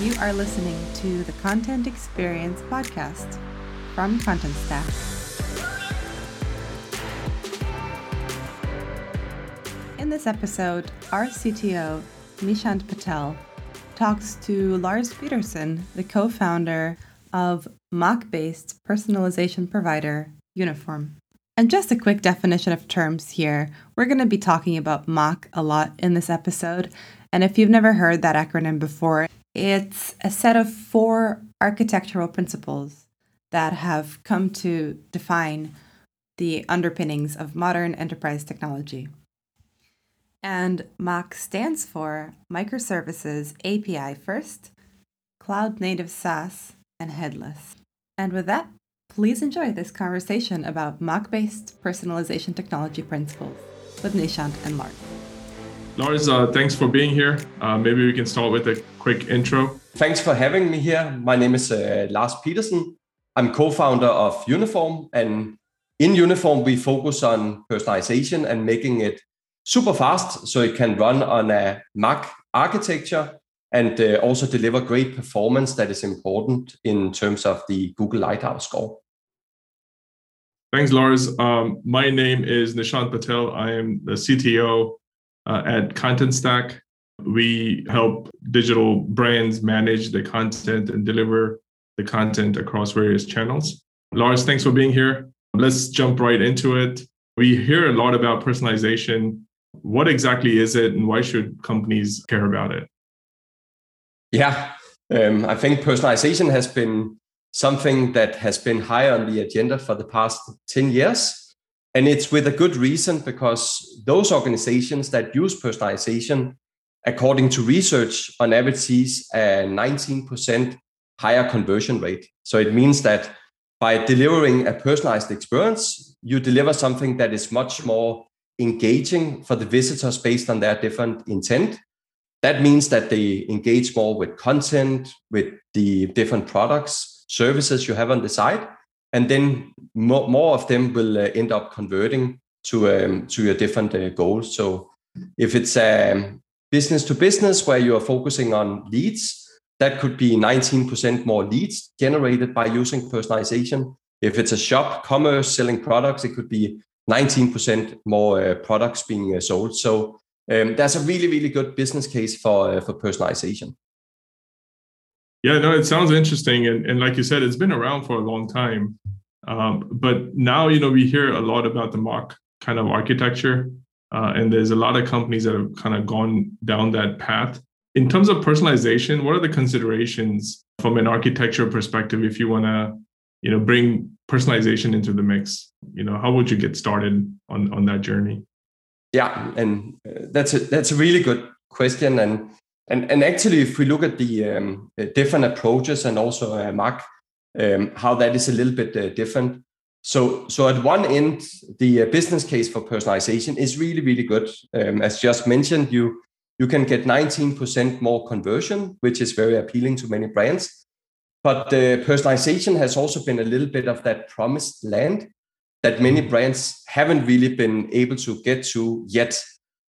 You are listening to the Content Experience podcast from Contentstack. In this episode, our CTO, Nishant Patel, talks to Lars Petersen, the co founder of MACH based personalization provider Uniform. And just a quick definition of terms here. We're going to be talking about MACH a lot in this episode. And if you've never heard that acronym before, it's a set of four architectural principles that have come to define the underpinnings of modern enterprise technology. And MACH stands for Microservices API First, Cloud Native SaaS, and Headless. And with that, please enjoy this conversation about Mock based personalization technology principles with Nishant and Mark. Lars, uh, thanks for being here. Uh, maybe we can start with a quick intro. Thanks for having me here. My name is uh, Lars Petersen. I'm co-founder of Uniform, and in Uniform we focus on personalization and making it super fast so it can run on a MACH architecture and uh, also deliver great performance that is important in terms of the Google Lighthouse score. Thanks, Lars. Um, my name is Nishant Patel. I am the CTO uh, at Contentstack. We help digital brands manage the content and deliver the content across various channels. Lars, thanks for being here. Let's jump right into it. We hear a lot about personalization. What exactly is it, and why should companies care about it? Yeah, um, I think personalization has been something that has been high on the agenda for the past 10 years. And it's with a good reason because those organizations that use personalization, according to research, on average sees a 19% higher conversion rate. So it means that by delivering a personalized experience, you deliver something that is much more engaging for the visitors based on their different intent. That means that they engage more with content, with the different products, services you have on the site and then more, more of them will uh, end up converting to um, to your different uh, goals. So if it's um, business to business where you are focusing on leads, that could be 19% more leads generated by using personalization. If it's a shop commerce selling products, it could be 19% more uh, products being uh, sold. So um, there's a really really good business case for uh, for personalization. Yeah, no, it sounds interesting, and, and like you said, it's been around for a long time. Um, but now, you know, we hear a lot about the MACH kind of architecture, uh, and there's a lot of companies that have kind of gone down that path. In terms of personalization, what are the considerations from an architecture perspective if you want to, you know, bring personalization into the mix? You know, how would you get started on on that journey? Yeah, and uh, that's a that's a really good question, and and, and actually, if we look at the um, different approaches and also uh, MACH, um, how that is a little bit uh, different. So, so at one end, the uh, business case for personalization is really, really good. Um, as just mentioned, you you can get 19% more conversion, which is very appealing to many brands. But uh, personalization has also been a little bit of that promised land that many brands haven't really been able to get to yet.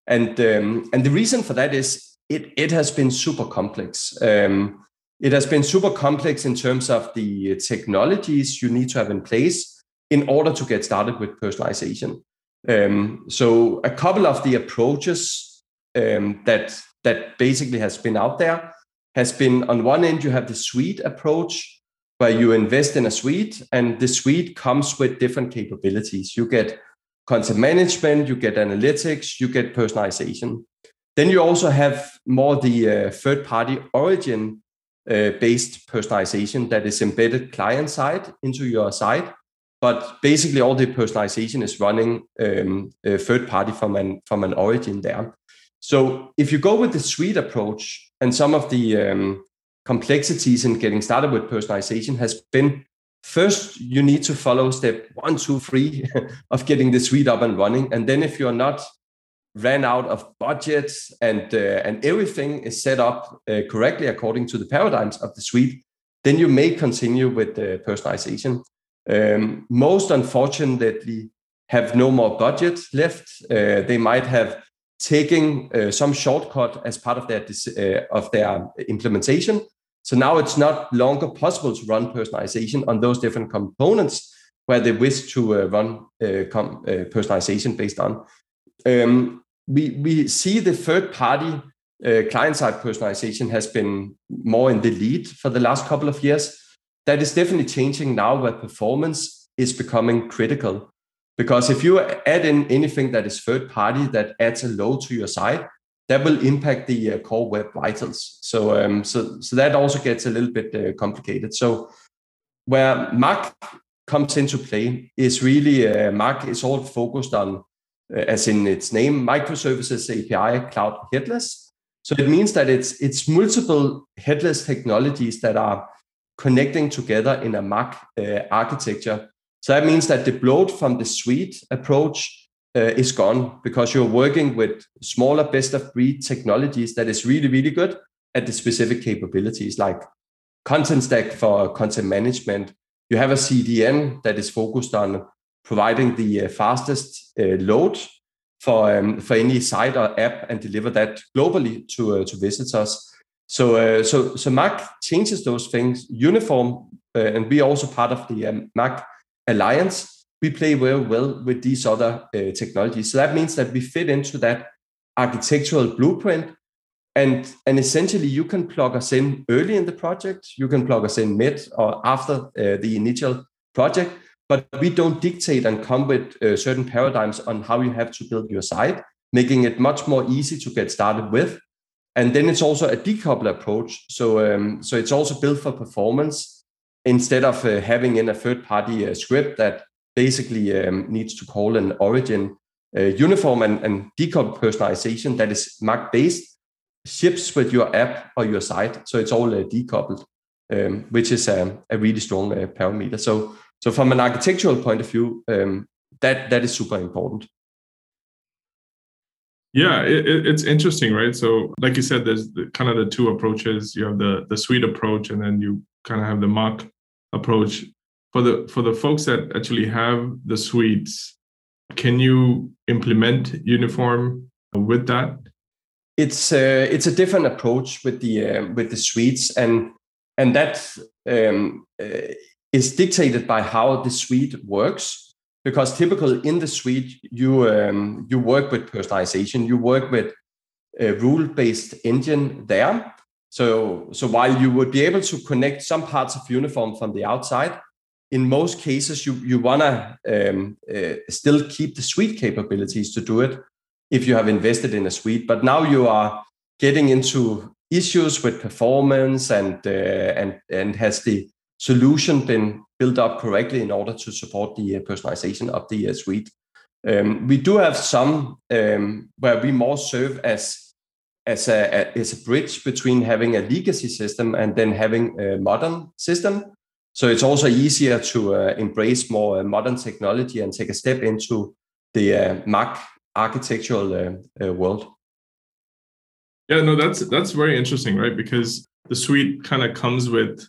And um, and the reason for that is it it has been super complex. Um, it has been super complex in terms of the technologies you need to have in place in order to get started with personalization. Um, so a couple of the approaches um, that that basically has been out there has been on one end you have the suite approach where you invest in a suite and the suite comes with different capabilities. You get content management, you get analytics, you get personalization. Then you also have more the uh, third party origin uh, based personalization that is embedded client side into your site. But basically, all the personalization is running um, third party from an, from an origin there. So if you go with the suite approach and some of the um, complexities in getting started with personalization has been first you need to follow step one two three of getting the suite up and running and then if you're not ran out of budget and uh, and everything is set up uh, correctly according to the paradigms of the suite, then you may continue with the personalization. Um, most unfortunately have no more budget left. Uh, they might have taken uh, some shortcut as part of their uh, of their implementation, So now it's not longer possible to run personalization on those different components where they wish to uh, run uh, com- uh, personalization based on. Um, we, we see the third party uh, client side personalization has been more in the lead for the last couple of years. That is definitely changing now where performance is becoming critical. Because if you add in anything that is third party that adds a load to your site, that will impact the uh, core web vitals. So, um, so, so that also gets a little bit uh, complicated. So, where MACH comes into play is really uh, MACH is all focused on, as in its name, microservices API cloud headless. So it means that it's it's multiple headless technologies that are connecting together in a MACH uh, architecture. So that means that the bloat from the suite approach uh, is gone because you're working with smaller best of breed technologies that is really really good at the specific capabilities like Contentstack for content management you have a cdn that is focused on providing the uh, fastest uh, load for um, for any site or app and deliver that globally to uh, to visitors so uh, so so MACH changes those things uniform uh, and we are also part of the um, MACH alliance we play very well with these other uh, technologies. So that means that we fit into that architectural blueprint. And, and essentially, you can plug us in early in the project, you can plug us in mid or after the initial project, but we don't dictate and come with uh, certain paradigms on how you have to build your site, making it much more easy to get started with. And then it's also a decoupled approach. So, um, so it's also built for performance instead of uh, having in a third party uh, script that basically um, needs to call an origin uh, uniform and, and decoupled personalization that is MACH based ships with your app or your site. So it's all uh, decoupled, um, which is um, a really strong uh, parameter. So, so from an architectural point of view, um, that that is super important. Yeah, it, it's interesting, right? So, like you said, there's the, kind of the two approaches. You have the the suite approach, and then you kind of have the MACH approach for the for the folks that actually have the suites can you implement uniform with that it's uh, it's a different approach with the uh, with the suites and and that um, uh, is dictated by how the suite works because typically in the suite you um, you work with personalization you work with a rule based engine there so so while you would be able to connect some parts of uniform from the outside in most cases, you, you want to um, uh, still keep the suite capabilities to do it if you have invested in a suite. But now you are getting into issues with performance and uh, and and has the solution been built up correctly in order to support the uh, personalization of the uh, suite. Um, we do have some um, where we more serve as as a, as a bridge between having a legacy system and then having a modern system. So it's also easier to uh, embrace more uh, modern technology and take a step into the uh, MACH architectural uh, world. Yeah, no, that's that's very interesting, right? Because the suite kind of comes with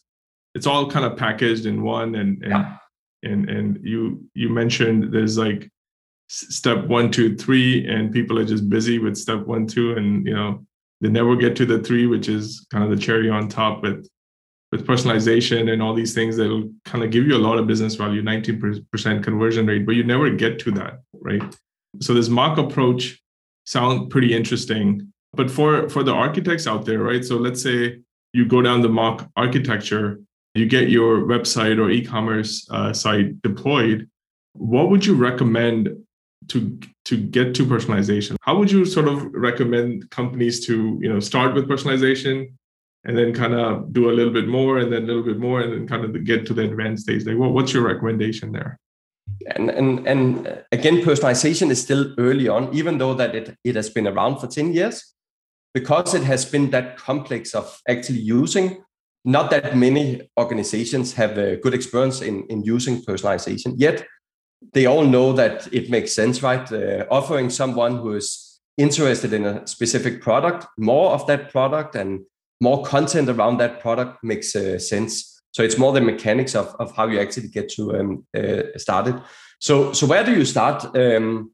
it's all kind of packaged in one, and and yeah. and, and you you mentioned there's like step one, two, three, and people are just busy with step one, two, and you know they never get to the three, which is kind of the cherry on top with with personalization and all these things that'll kind of give you a lot of business value 19% conversion rate but you never get to that right so this MACH approach sound pretty interesting but for for the architects out there right so let's say you go down the MACH architecture you get your website or e-commerce uh, site deployed what would you recommend to to get to personalization? How would you sort of recommend companies to you know start with personalization and then kind of do a little bit more and then a little bit more and then kind of get to the advanced stage? Like what's your recommendation there? And and and again personalization is still early on even though that it, it has been around for 10 years because it has been that complex of actually using not that many organizations have a good experience in, in using personalization yet they all know that it makes sense right uh, offering someone who is interested in a specific product more of that product and more content around that product makes uh, sense. So it's more the mechanics of, of how you actually get to um, uh, started. So so where do you start? Um,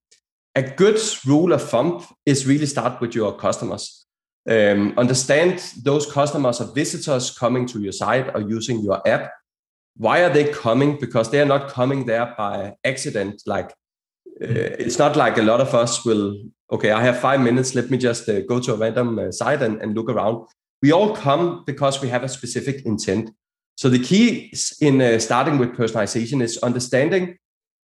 a good rule of thumb is really start with your customers. Um, understand those customers or visitors coming to your site or using your app. Why are they coming? Because they are not coming there by accident. Like uh, it's not like a lot of us will. Okay, I have five minutes. Let me just uh, go to a random uh, site and, and look around. We all come because we have a specific intent. So the key in uh, starting with personalization is understanding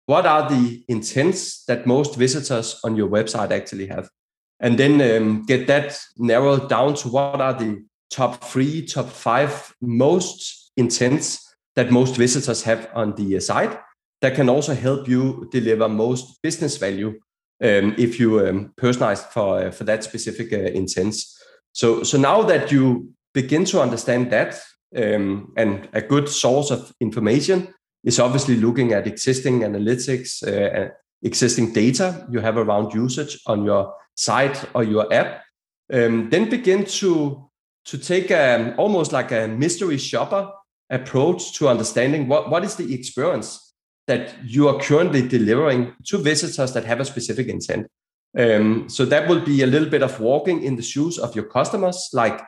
what are the intents that most visitors on your website actually have and then um, get that narrowed down to what are the top three top five most intents that most visitors have on the site that can also help you deliver most business value um, if you um, personalize for uh, for that specific uh, intents so so now that you begin to understand that um, and a good source of information is obviously looking at existing analytics, uh, existing data you have around usage on your site or your app. Um, then begin to to take a, almost like a mystery shopper approach to understanding what, what is the experience that you are currently delivering to visitors that have a specific intent. Um, so that will be a little bit of walking in the shoes of your customers, like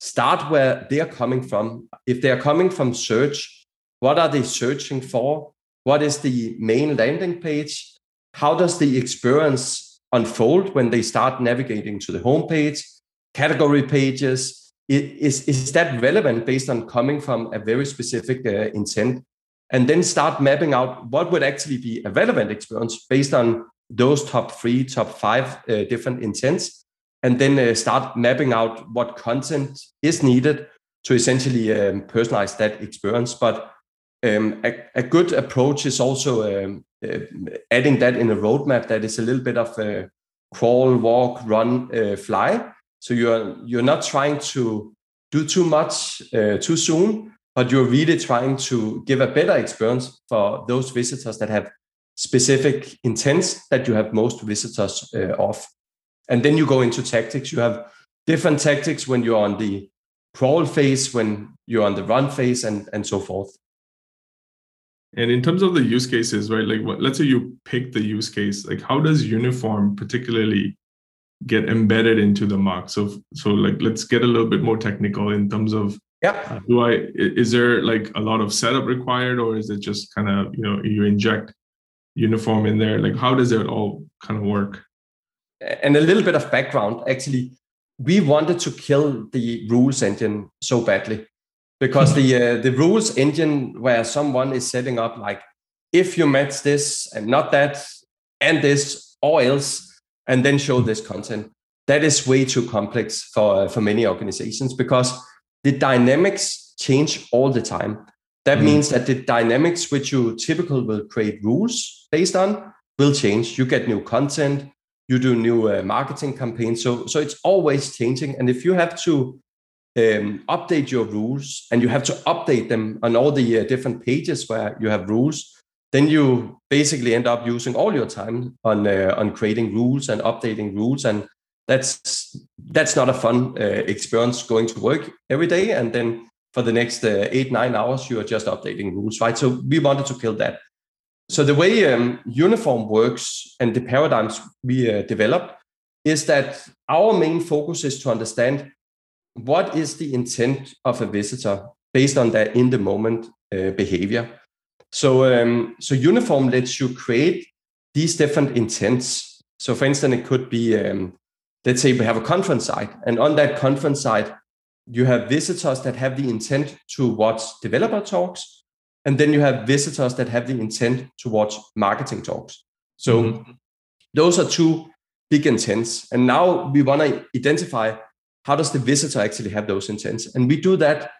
start where they are coming from. If they are coming from search, what are they searching for? What is the main landing page? How does the experience unfold when they start navigating to the homepage, category pages? Is, is that relevant based on coming from a very specific uh, intent? And then start mapping out what would actually be a relevant experience based on those top three, top five uh, different intents and then uh, start mapping out what content is needed to essentially um, personalize that experience. But um, a, a, good approach is also um, uh, adding that in a roadmap that is a little bit of a crawl, walk, run, uh, fly. So you're you're not trying to do too much uh, too soon, but you're really trying to give a better experience for those visitors that have specific intents that you have most visitors uh, of. And then you go into tactics. You have different tactics when you're on the crawl phase, when you're on the run phase, and, and so forth. And in terms of the use cases, right? Like, what, let's say you pick the use case. Like, how does uniform particularly get embedded into the MACH? So, so like, let's get a little bit more technical in terms of yeah. Uh, do I is there like a lot of setup required, or is it just kind of you know you inject uniform in there? Like, how does it all kind of work? and a little bit of background actually we wanted to kill the rules engine so badly because the uh, the rules engine where someone is setting up like if you match this and not that and this or else and then show this content that is way too complex for uh, for many organizations because the dynamics change all the time that mm. means that the dynamics which you typically will create rules based on will change you get new content you do new uh, marketing campaigns. So, so it's always changing. And if you have to um, update your rules and you have to update them on all the uh, different pages where you have rules, then you basically end up using all your time on uh, on creating rules and updating rules, and that's that's not a fun uh, experience going to work every day. And then for the next uh, eight nine hours, you are just updating rules, right? So we wanted to kill that. So the way um, uniform works and the paradigms we uh, developed is that our main focus is to understand what is the intent of a visitor based on their in the moment uh, behavior. So, um, so uniform lets you create these different intents. So, for instance, it could be um, let's say we have a conference site, and on that conference site, you have visitors that have the intent to watch developer talks and then you have visitors that have the intent to watch marketing talks. So mm-hmm. those are two big intents. And now we want to identify how does the visitor actually have those intents. And we do that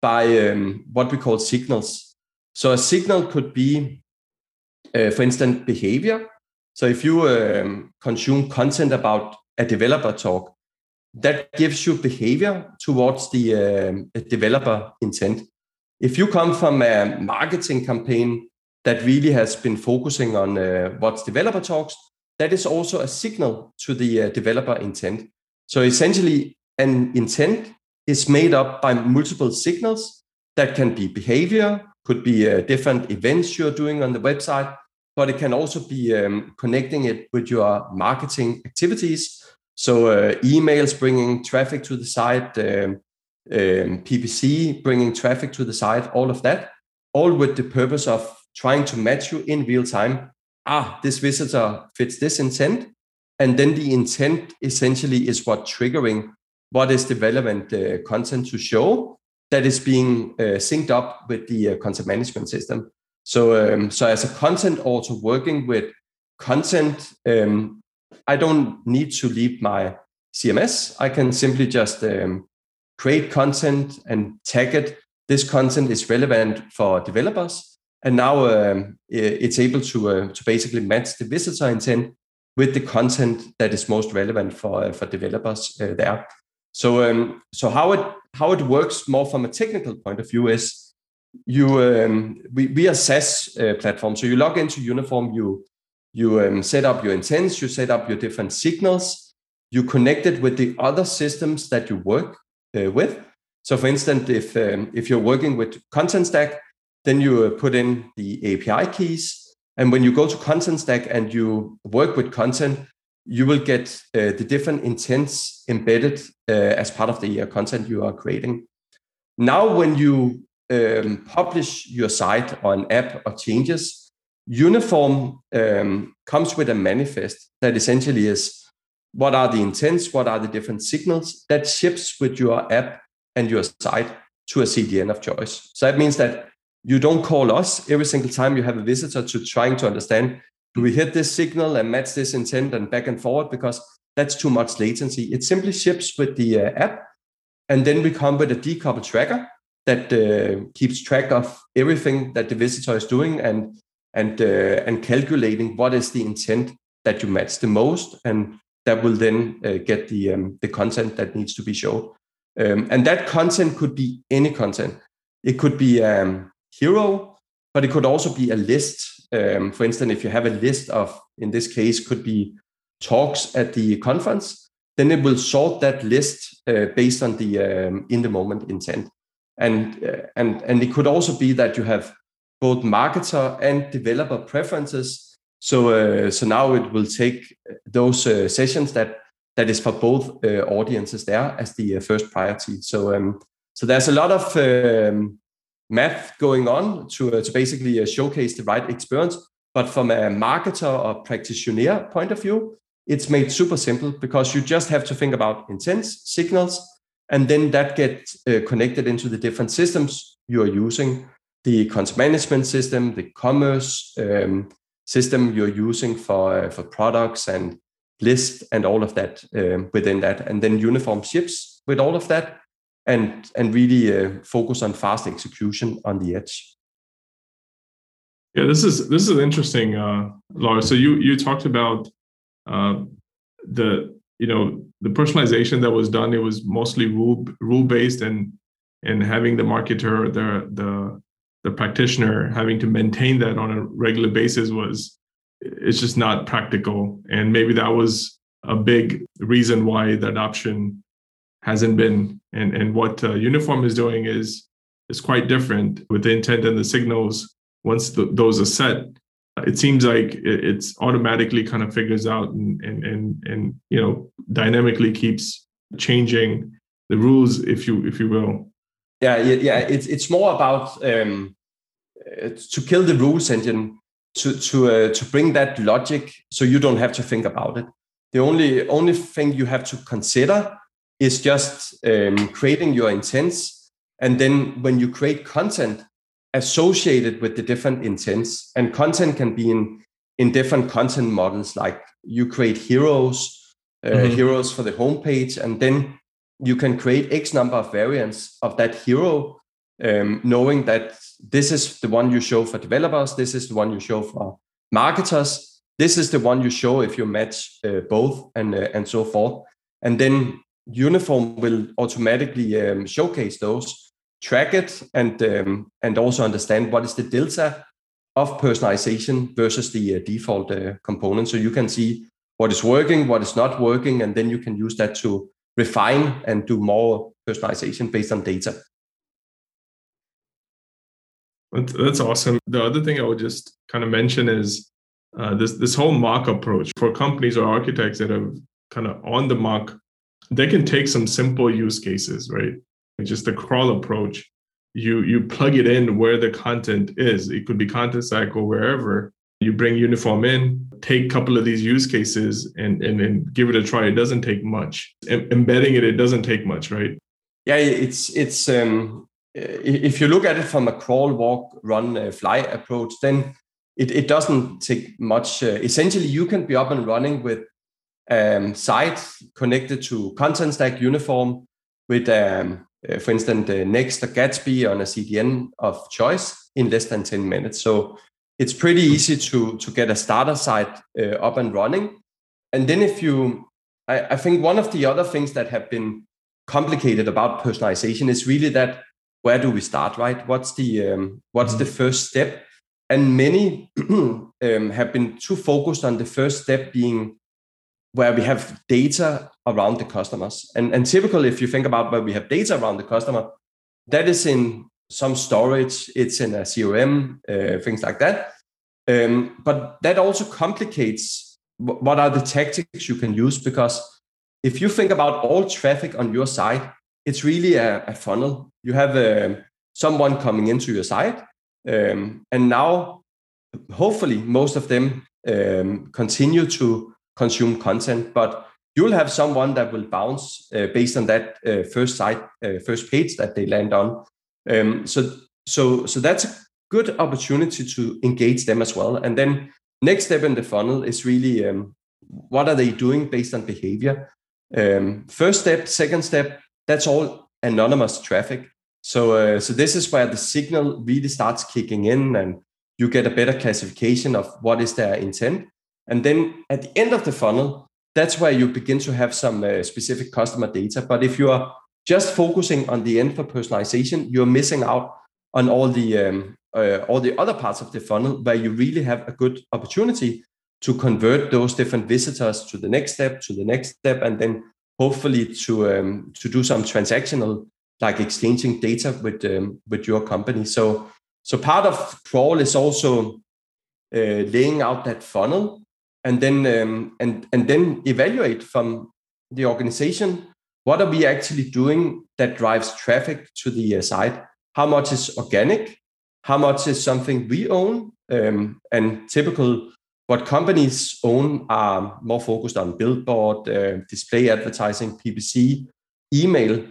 by um, what we call signals. So a signal could be, uh, for instance, behavior. So if you um, consume content about a developer talk, that gives you behavior towards the uh, developer intent if you come from a marketing campaign that really has been focusing on uh, what's developer talks, that is also a signal to the uh, developer intent. So essentially, an intent is made up by multiple signals that can be behavior, could be uh, different events you're doing on the website, but it can also be um, connecting it with your marketing activities. So uh, emails bringing traffic to the site, um, um, PPC bringing traffic to the site, all of that, all with the purpose of trying to match you in real time. Ah, this visitor fits this intent. And then the intent essentially is what triggering what is the relevant uh, content to show that is being uh, synced up with the uh, content management system. So, um, so as a content author working with content, um, I don't need to leave my CMS. I can simply just um, create content and tag it. This content is relevant for developers, and now um, it's able to uh, to basically match the visitor intent with the content that is most relevant for uh, for developers uh, there. So um, so how it how it works more from a technical point of view is you um, we we SaaS uh, platform. So you log into Uniform, you you um, set up your intents, you set up your different signals, you connect it with the other systems that you work uh, with. So, for instance, if um, if you're working with Contentstack, then you uh, put in the API keys, and when you go to Contentstack and you work with content, you will get uh, the different intents embedded uh, as part of the uh, content you are creating. Now, when you um, publish your site or an app or changes, Uniform um, comes with a manifest that essentially is what are the intents, what are the different signals that ships with your app and your site to a CDN of choice. So that means that you don't call us every single time you have a visitor to trying to understand do we hit this signal and match this intent and back and forward because that's too much latency. It simply ships with the uh, app, and then we come with a decoupled tracker that uh, keeps track of everything that the visitor is doing and and uh, and calculating what is the intent that you match the most, and that will then uh, get the um, the content that needs to be shown. Um, and that content could be any content. It could be um, hero, but it could also be a list. Um, for instance, if you have a list of, in this case, could be talks at the conference, then it will sort that list uh, based on the um, in the moment intent. And uh, and and it could also be that you have both marketer and developer preferences. So, uh, so now it will take those uh, sessions that that is for both uh, audiences there as the uh, first priority. So, um, so there's a lot of um, math going on to uh, to basically uh, showcase the right experience. But from a marketer or practitioner point of view, it's made super simple because you just have to think about intents, signals, and then that gets connected into the different systems you are using the content management system, the commerce um, system you're using for, uh, for products and list and all of that um, within that. And then uniform ships with all of that and, and really uh, focus on fast execution on the edge. Yeah, this is this is interesting, uh, Lars. So you you talked about uh, the you know the personalization that was done. It was mostly rule rule based and and having the marketer the the the practitioner having to maintain that on a regular basis was it's just not practical and maybe that was a big reason why the adoption hasn't been. And and what uh, uniform is doing is is quite different with the intent and the signals. Once the, those are set it seems like it, it's automatically kind of figures out and, and and and you know dynamically keeps changing the rules if you if you will. Yeah yeah it's it's more about um uh, to kill the rules engine to to uh, to bring that logic so you don't have to think about it. The only only thing you have to consider is just um, creating your intents and then when you create content associated with the different intents and content can be in in different content models like you create heroes uh, mm-hmm. heroes for the homepage and then you can create x number of variants of that hero um, knowing that this is the one you show for developers, this is the one you show for marketers, this is the one you show if you match uh, both, and uh, and so forth. And then Uniform will automatically um, showcase those, track it, and um, and also understand what is the delta of personalization versus the uh, default uh, component. So you can see what is working, what is not working, and then you can use that to refine and do more personalization based on data. That's awesome. The other thing I would just kind of mention is uh, this this whole MACH approach for companies or architects that have kind of on the MACH, they can take some simple use cases, right? Just the crawl approach. You you plug it in where the content is. It could be content or wherever. You bring uniform in, take a couple of these use cases and, and, and give it a try. It doesn't take much. Em- embedding it, it doesn't take much, right? Yeah, it's it's um, if you look at it from a crawl, walk, run, uh, fly approach, then it, it doesn't take much. Uh, essentially, you can be up and running with um, site connected to Contentstack uniform with, um, uh, for instance, the Next or Gatsby on a CDN of choice in less than 10 minutes. So it's pretty easy to, to get a starter site uh, up and running. And then if you, I, I think one of the other things that have been complicated about personalization is really that where do we start, right? What's the um, what's the first step? And many um, have been too focused on the first step being where we have data around the customers. And, and typically, if you think about where we have data around the customer, that is in some storage, it's in a CRM, uh, things like that. Um, but that also complicates what are the tactics you can use because if you think about all traffic on your site, it's really a, a funnel. You have uh, someone coming into your site, um, and now hopefully most of them um, continue to consume content, but you'll have someone that will bounce uh, based on that uh, first site, uh, first page that they land on. Um, so, so, so that's a good opportunity to engage them as well. And then next step in the funnel is really um, what are they doing based on behavior. Um, first step, second step, that's all anonymous traffic. So, uh, so this is where the signal really starts kicking in, and you get a better classification of what is their intent. And then at the end of the funnel, that's where you begin to have some uh, specific customer data. But if you are just focusing on the end for personalization, you're missing out on all the um, uh, all the other parts of the funnel where you really have a good opportunity to convert those different visitors to the next step, to the next step, and then hopefully to um, to do some transactional like exchanging data with um, with your company. So so part of crawl is also uh, laying out that funnel and then um, and and then evaluate from the organization what are we actually doing that drives traffic to the uh, site? How much is organic? How much is something we own? Um, and typical what companies own are more focused on billboard uh, display advertising ppc email.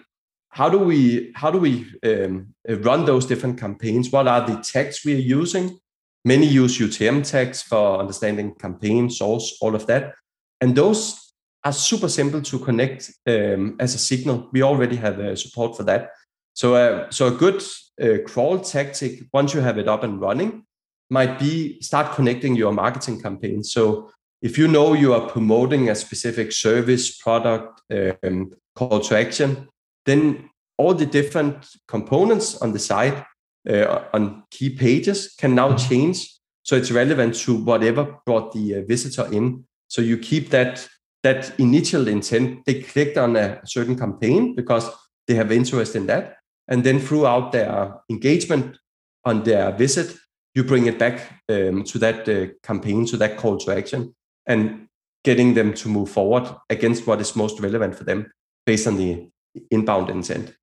How do we how do we um, run those different campaigns? What are the tags we are using Many use UTM tags for understanding campaign source, all of that. And those are super simple to connect um, as a signal. We already have uh, support for that. So, uh, so a good uh, crawl tactic, once you have it up and running, might be start connecting your marketing campaign. So if you know you are promoting a specific service, product, um, call to action, then all the different components on the site uh, on key pages can now mm-hmm. change so it's relevant to whatever brought the uh, visitor in. So you keep that that initial intent they clicked on a certain campaign because they have interest in that. And then throughout their engagement on their visit you bring it back um, to that uh, campaign to that call to action and getting them to move forward against what is most relevant for them based on the inbound intent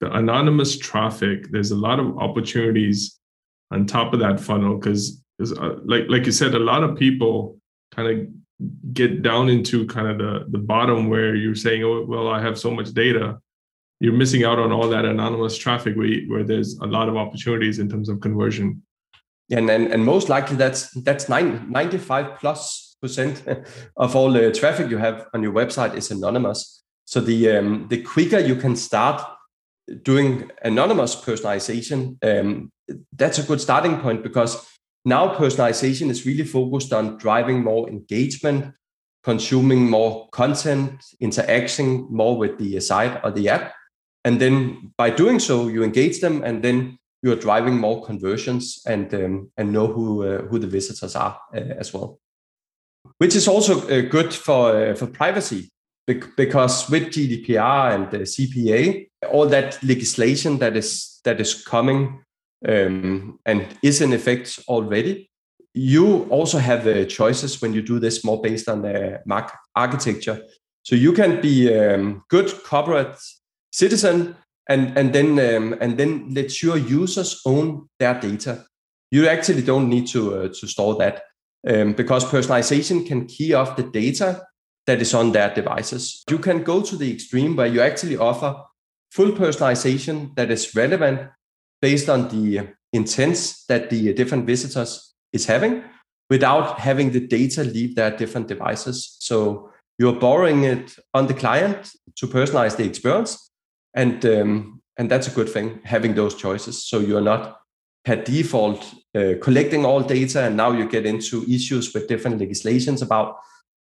the anonymous traffic, there's a lot of opportunities on top of that funnel because, uh, like like you said, a lot of people kind of get down into kind of the the bottom where you're saying, oh, well, I have so much data. You're missing out on all that anonymous traffic where, where there's a lot of opportunities in terms of conversion. And, and, and most likely that's that's nine, 95 plus percent of all the traffic you have on your website is anonymous. So the um, the quicker you can start doing anonymous personalization, um, that's a good starting point because now personalization is really focused on driving more engagement, consuming more content, interacting more with the site or the app. And then by doing so, you engage them and then you're driving more conversions and, um, and know who, uh, who the visitors are uh, as well. Which is also uh, good for, uh, for privacy because with GDPR and the CPA, all that legislation that is that is coming um, and is in effect already, you also have the choices when you do this more based on the MACH architecture. So you can be um, good corporate citizen and and then um, and then let your users own their data. You actually don't need to uh, to store that um, because personalization can key off the data that is on their devices. You can go to the extreme where you actually offer full personalization that is relevant based on the intents that the different visitors is having without having the data leave their different devices. So you're borrowing it on the client to personalize the experience, and um, and that's a good thing having those choices. So you're not per default uh, collecting all data, and now you get into issues with different legislations about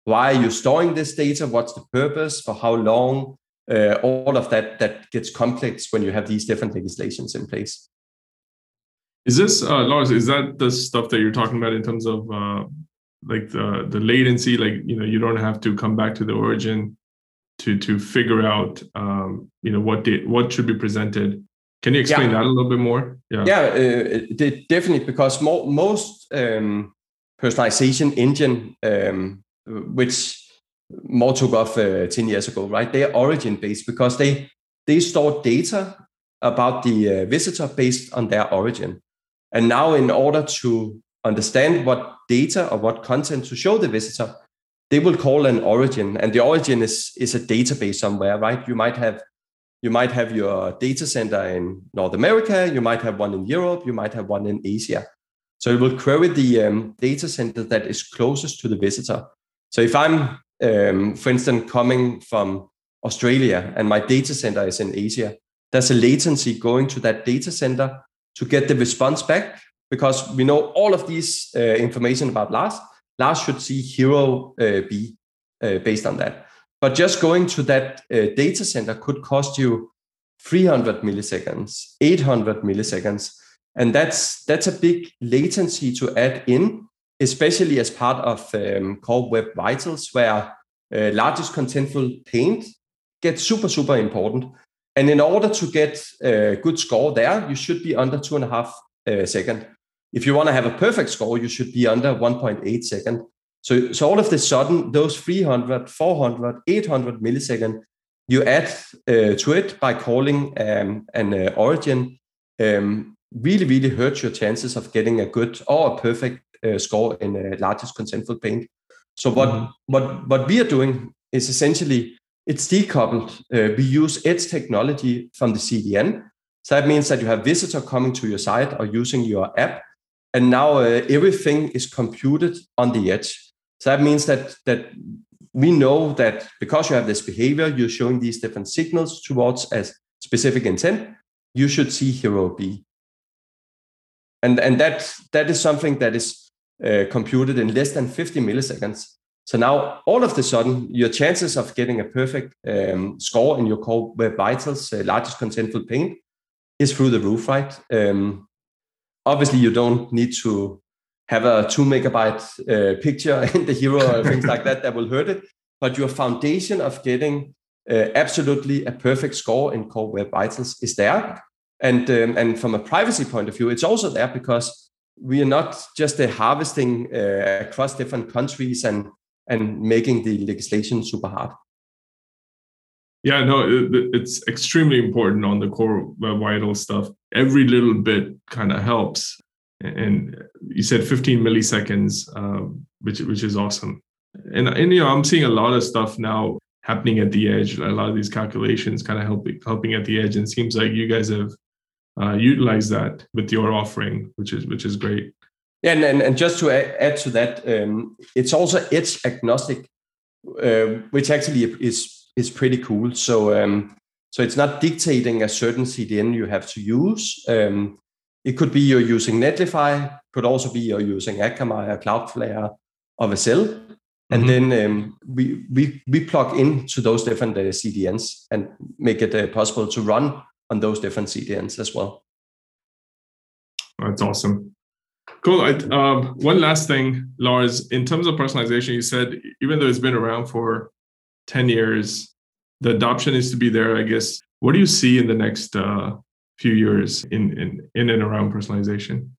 why are you storing this data, what's the purpose, for how long, uh, all of that that gets complex when you have these different legislations in place. Is this uh, Lars? Is that the stuff that you're talking about in terms of uh, like the the latency? Like you know, you don't have to come back to the origin to to figure out um, you know what date what should be presented. Can you explain yeah. that a little bit more? Yeah, yeah, uh, definitely because mo- most um, personalization engine, um, which more took off uh, 10 years ago, right? They are origin based because they they store data about the uh, visitor based on their origin. And now, in order to understand what data or what content to show the visitor, they will call an origin, and the origin is is a database somewhere, right? You might have you might have your data center in North America, you might have one in Europe, you might have one in Asia. So it will query the um, data center that is closest to the visitor. So if I'm, um, for instance, coming from Australia and my data center is in Asia, there's a latency going to that data center to get the response back because we know all of these uh, information about Lars. Lars should see hero uh, B uh, based on that. But just going to that uh, data center could cost you 300 milliseconds, 800 milliseconds. And that's, that's a big latency to add in, especially as part of um, Core Web Vitals, where uh, largest contentful paint gets super, super important. And in order to get a good score there, you should be under two and a half uh, second. If you want to have a perfect score, you should be under 1.8 second. So, so all of the sudden, those 300, 400, 800 millisecond, you add uh, to it by calling um, an uh, origin, um, really, really hurts your chances of getting a good or a perfect uh, score in a largest contentful paint. So what, mm-hmm. what, what we are doing is essentially it's decoupled. Uh, we use edge technology from the CDN. So that means that you have visitor coming to your site or using your app, and now uh, everything is computed on the edge. So that means that that we know that because you have this behavior, you're showing these different signals towards a specific intent. You should see hero B, and and that that is something that is uh, computed in less than 50 milliseconds. So now, all of the sudden, your chances of getting a perfect um, score in your core web vitals, uh, largest contentful paint, is through the roof, right? Um, obviously, you don't need to have a two megabyte uh, picture in the hero or things like that that will hurt it. But your foundation of getting uh, absolutely a perfect score in core web vitals is there. And, um, and from a privacy point of view, it's also there because we are not just uh, harvesting uh, across different countries and and making the legislation super hard. Yeah, no, it, it's extremely important on the core vital stuff. Every little bit kind of helps. And you said 15 milliseconds, um, which which is awesome. And and you know, I'm seeing a lot of stuff now happening at the edge. A lot of these calculations kind of helping helping at the edge, and seems like you guys have uh, utilized that with your offering, which is which is great. Yeah, and, and, and just to add to that, um, it's also edge agnostic, uh, which actually is is pretty cool. So um, so it's not dictating a certain CDN you have to use. Um, it could be you're using Netlify, could also be you're using Akamai, Cloudflare, or Vercel. And mm-hmm. then um, we, we, we plug into those different uh, CDNs and make it uh, possible to run on those different CDNs as well. That's awesome. Cool. I, um, one last thing, Lars. In terms of personalization, you said even though it's been around for ten years, the adoption is to be there. I guess. What do you see in the next uh, few years in, in in and around personalization?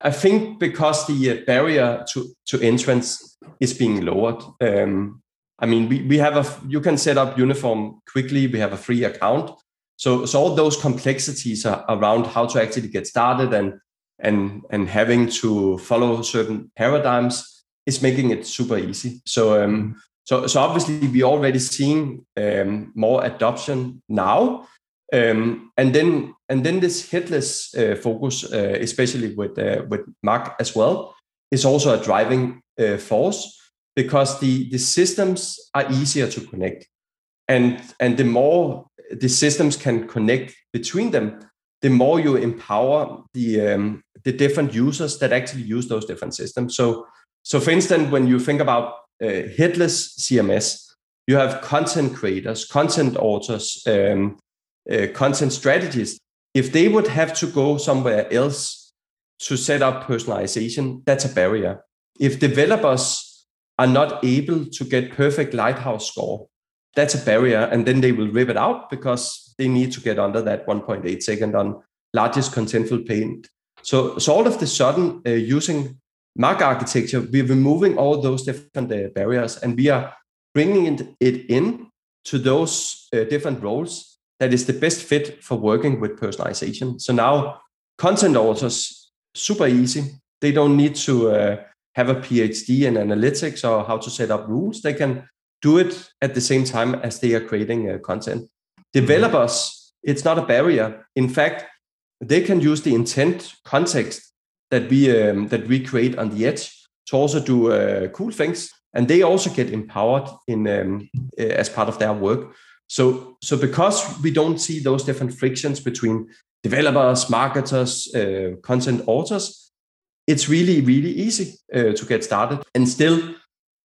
I think because the uh, barrier to, to entrance is being lowered. Um, I mean, we, we have a you can set up uniform quickly. We have a free account, so so all those complexities are around how to actually get started and and and having to follow certain paradigms is making it super easy. So um, so so obviously we're already seeing um, more adoption now, um, and then and then this headless uh, focus, uh, especially with uh, with MACH as well, is also a driving uh, force because the the systems are easier to connect, and and the more the systems can connect between them, the more you empower the um, the different users that actually use those different systems. So so for instance, when you think about uh, headless CMS, you have content creators, content authors, um, uh, content strategists, if they would have to go somewhere else to set up personalization, that's a barrier. If developers are not able to get perfect lighthouse score, that's a barrier. And then they will rip it out because they need to get under that 1.8 second on largest contentful paint. So, so all of the sudden, uh, using MACH architecture, we're removing all those different uh, barriers and we are bringing it in to those uh, different roles that is the best fit for working with personalization. So now content authors, super easy. They don't need to uh, have a PhD in analytics or how to set up rules. They can do it at the same time as they are creating uh, content. Developers, it's not a barrier. In fact, they can use the intent context that we um, that we create on the edge to also do uh, cool things, and they also get empowered in um, uh, as part of their work. So, so because we don't see those different frictions between developers, marketers, uh, content authors, it's really, really easy uh, to get started. And still,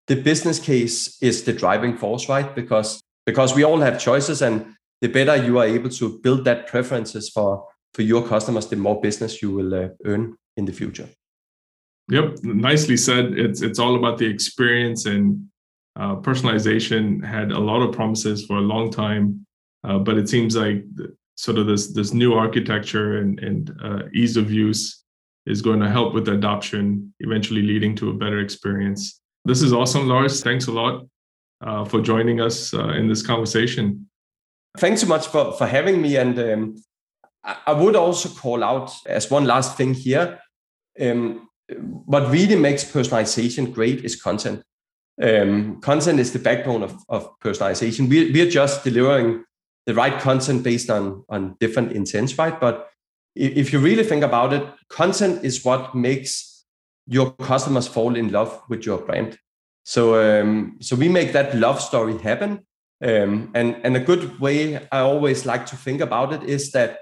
the business case is the driving force, right? Because because we all have choices, and the better you are able to build that preferences for for your customers, the more business you will uh, earn in the future. Yep, nicely said. It's it's all about the experience and uh, personalization had a lot of promises for a long time, uh, but it seems like sort of this this new architecture and and uh, ease of use is going to help with adoption, eventually leading to a better experience. This is awesome, Lars. Thanks a lot uh, for joining us uh, in this conversation. Thanks so much for for having me, and um, I would also call out as one last thing here. Um, what really makes personalization great is content. Um, content is the backbone of, of personalization. We, we're just delivering the right content based on, on different intents, right? But if you really think about it, content is what makes your customers fall in love with your brand. So, um, so we make that love story happen. Um, and, and a good way I always like to think about it is that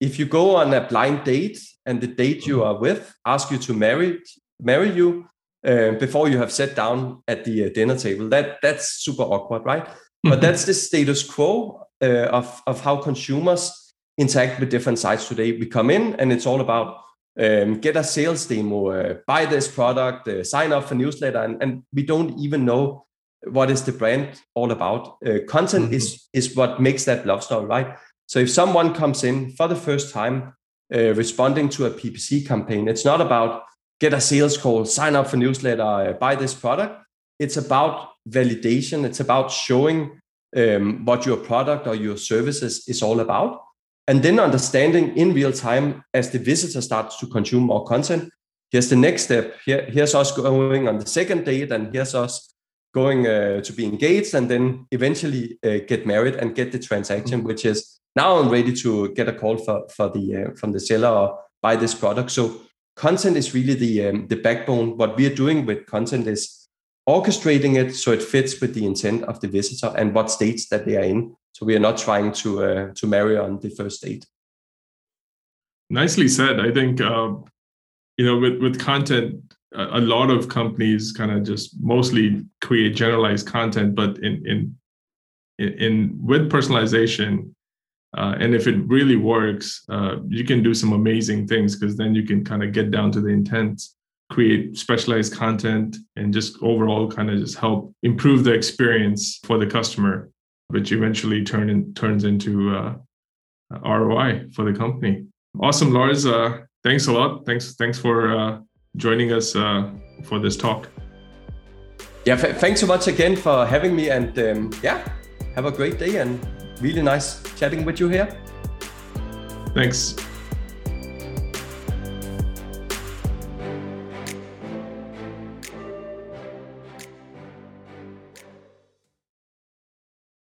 if you go on a blind date and the date you are with ask you to marry marry you, uh, before you have sat down at the uh, dinner table. That that's super awkward, right? Mm-hmm. But that's the status quo uh, of of how consumers interact with different sites today. We come in and it's all about um, get a sales demo, uh, buy this product, uh, sign up for newsletter, and, and we don't even know what is the brand all about. Uh, content mm-hmm. is is what makes that love story, right? So if someone comes in for the first time, responding to a PPC campaign, it's not about get a sales call, sign up for newsletter, uh, buy this product. It's about validation. It's about showing um, what your product or your services is all about. And then understanding in real time as the visitor starts to consume more content. Here's the next step. Here, here's us going on the second date, and here's us going uh, to be engaged, and then eventually uh, get married and get the transaction, mm-hmm. which is now I'm ready to get a call for for the uh, from the seller or buy this product. So content is really the um, the backbone. What we are doing with content is orchestrating it so it fits with the intent of the visitor and what states that they are in. So we are not trying to uh, to marry on the first date. Nicely said. I think uh, you know with with content, a, lot of companies kind of just mostly create generalized content, but in in in, in with personalization, uh, and if it really works, uh, you can do some amazing things because then you can kind of get down to the intent, create specialized content, and just overall kind of just help improve the experience for the customer, which eventually turn in, turns into uh, ROI for the company. Awesome, Lars. Uh, thanks a lot. Thanks thanks for uh, joining us uh, for this talk. Yeah, thanks so much again for having me, and um, yeah, have a great day and really nice chatting with you here. Thanks.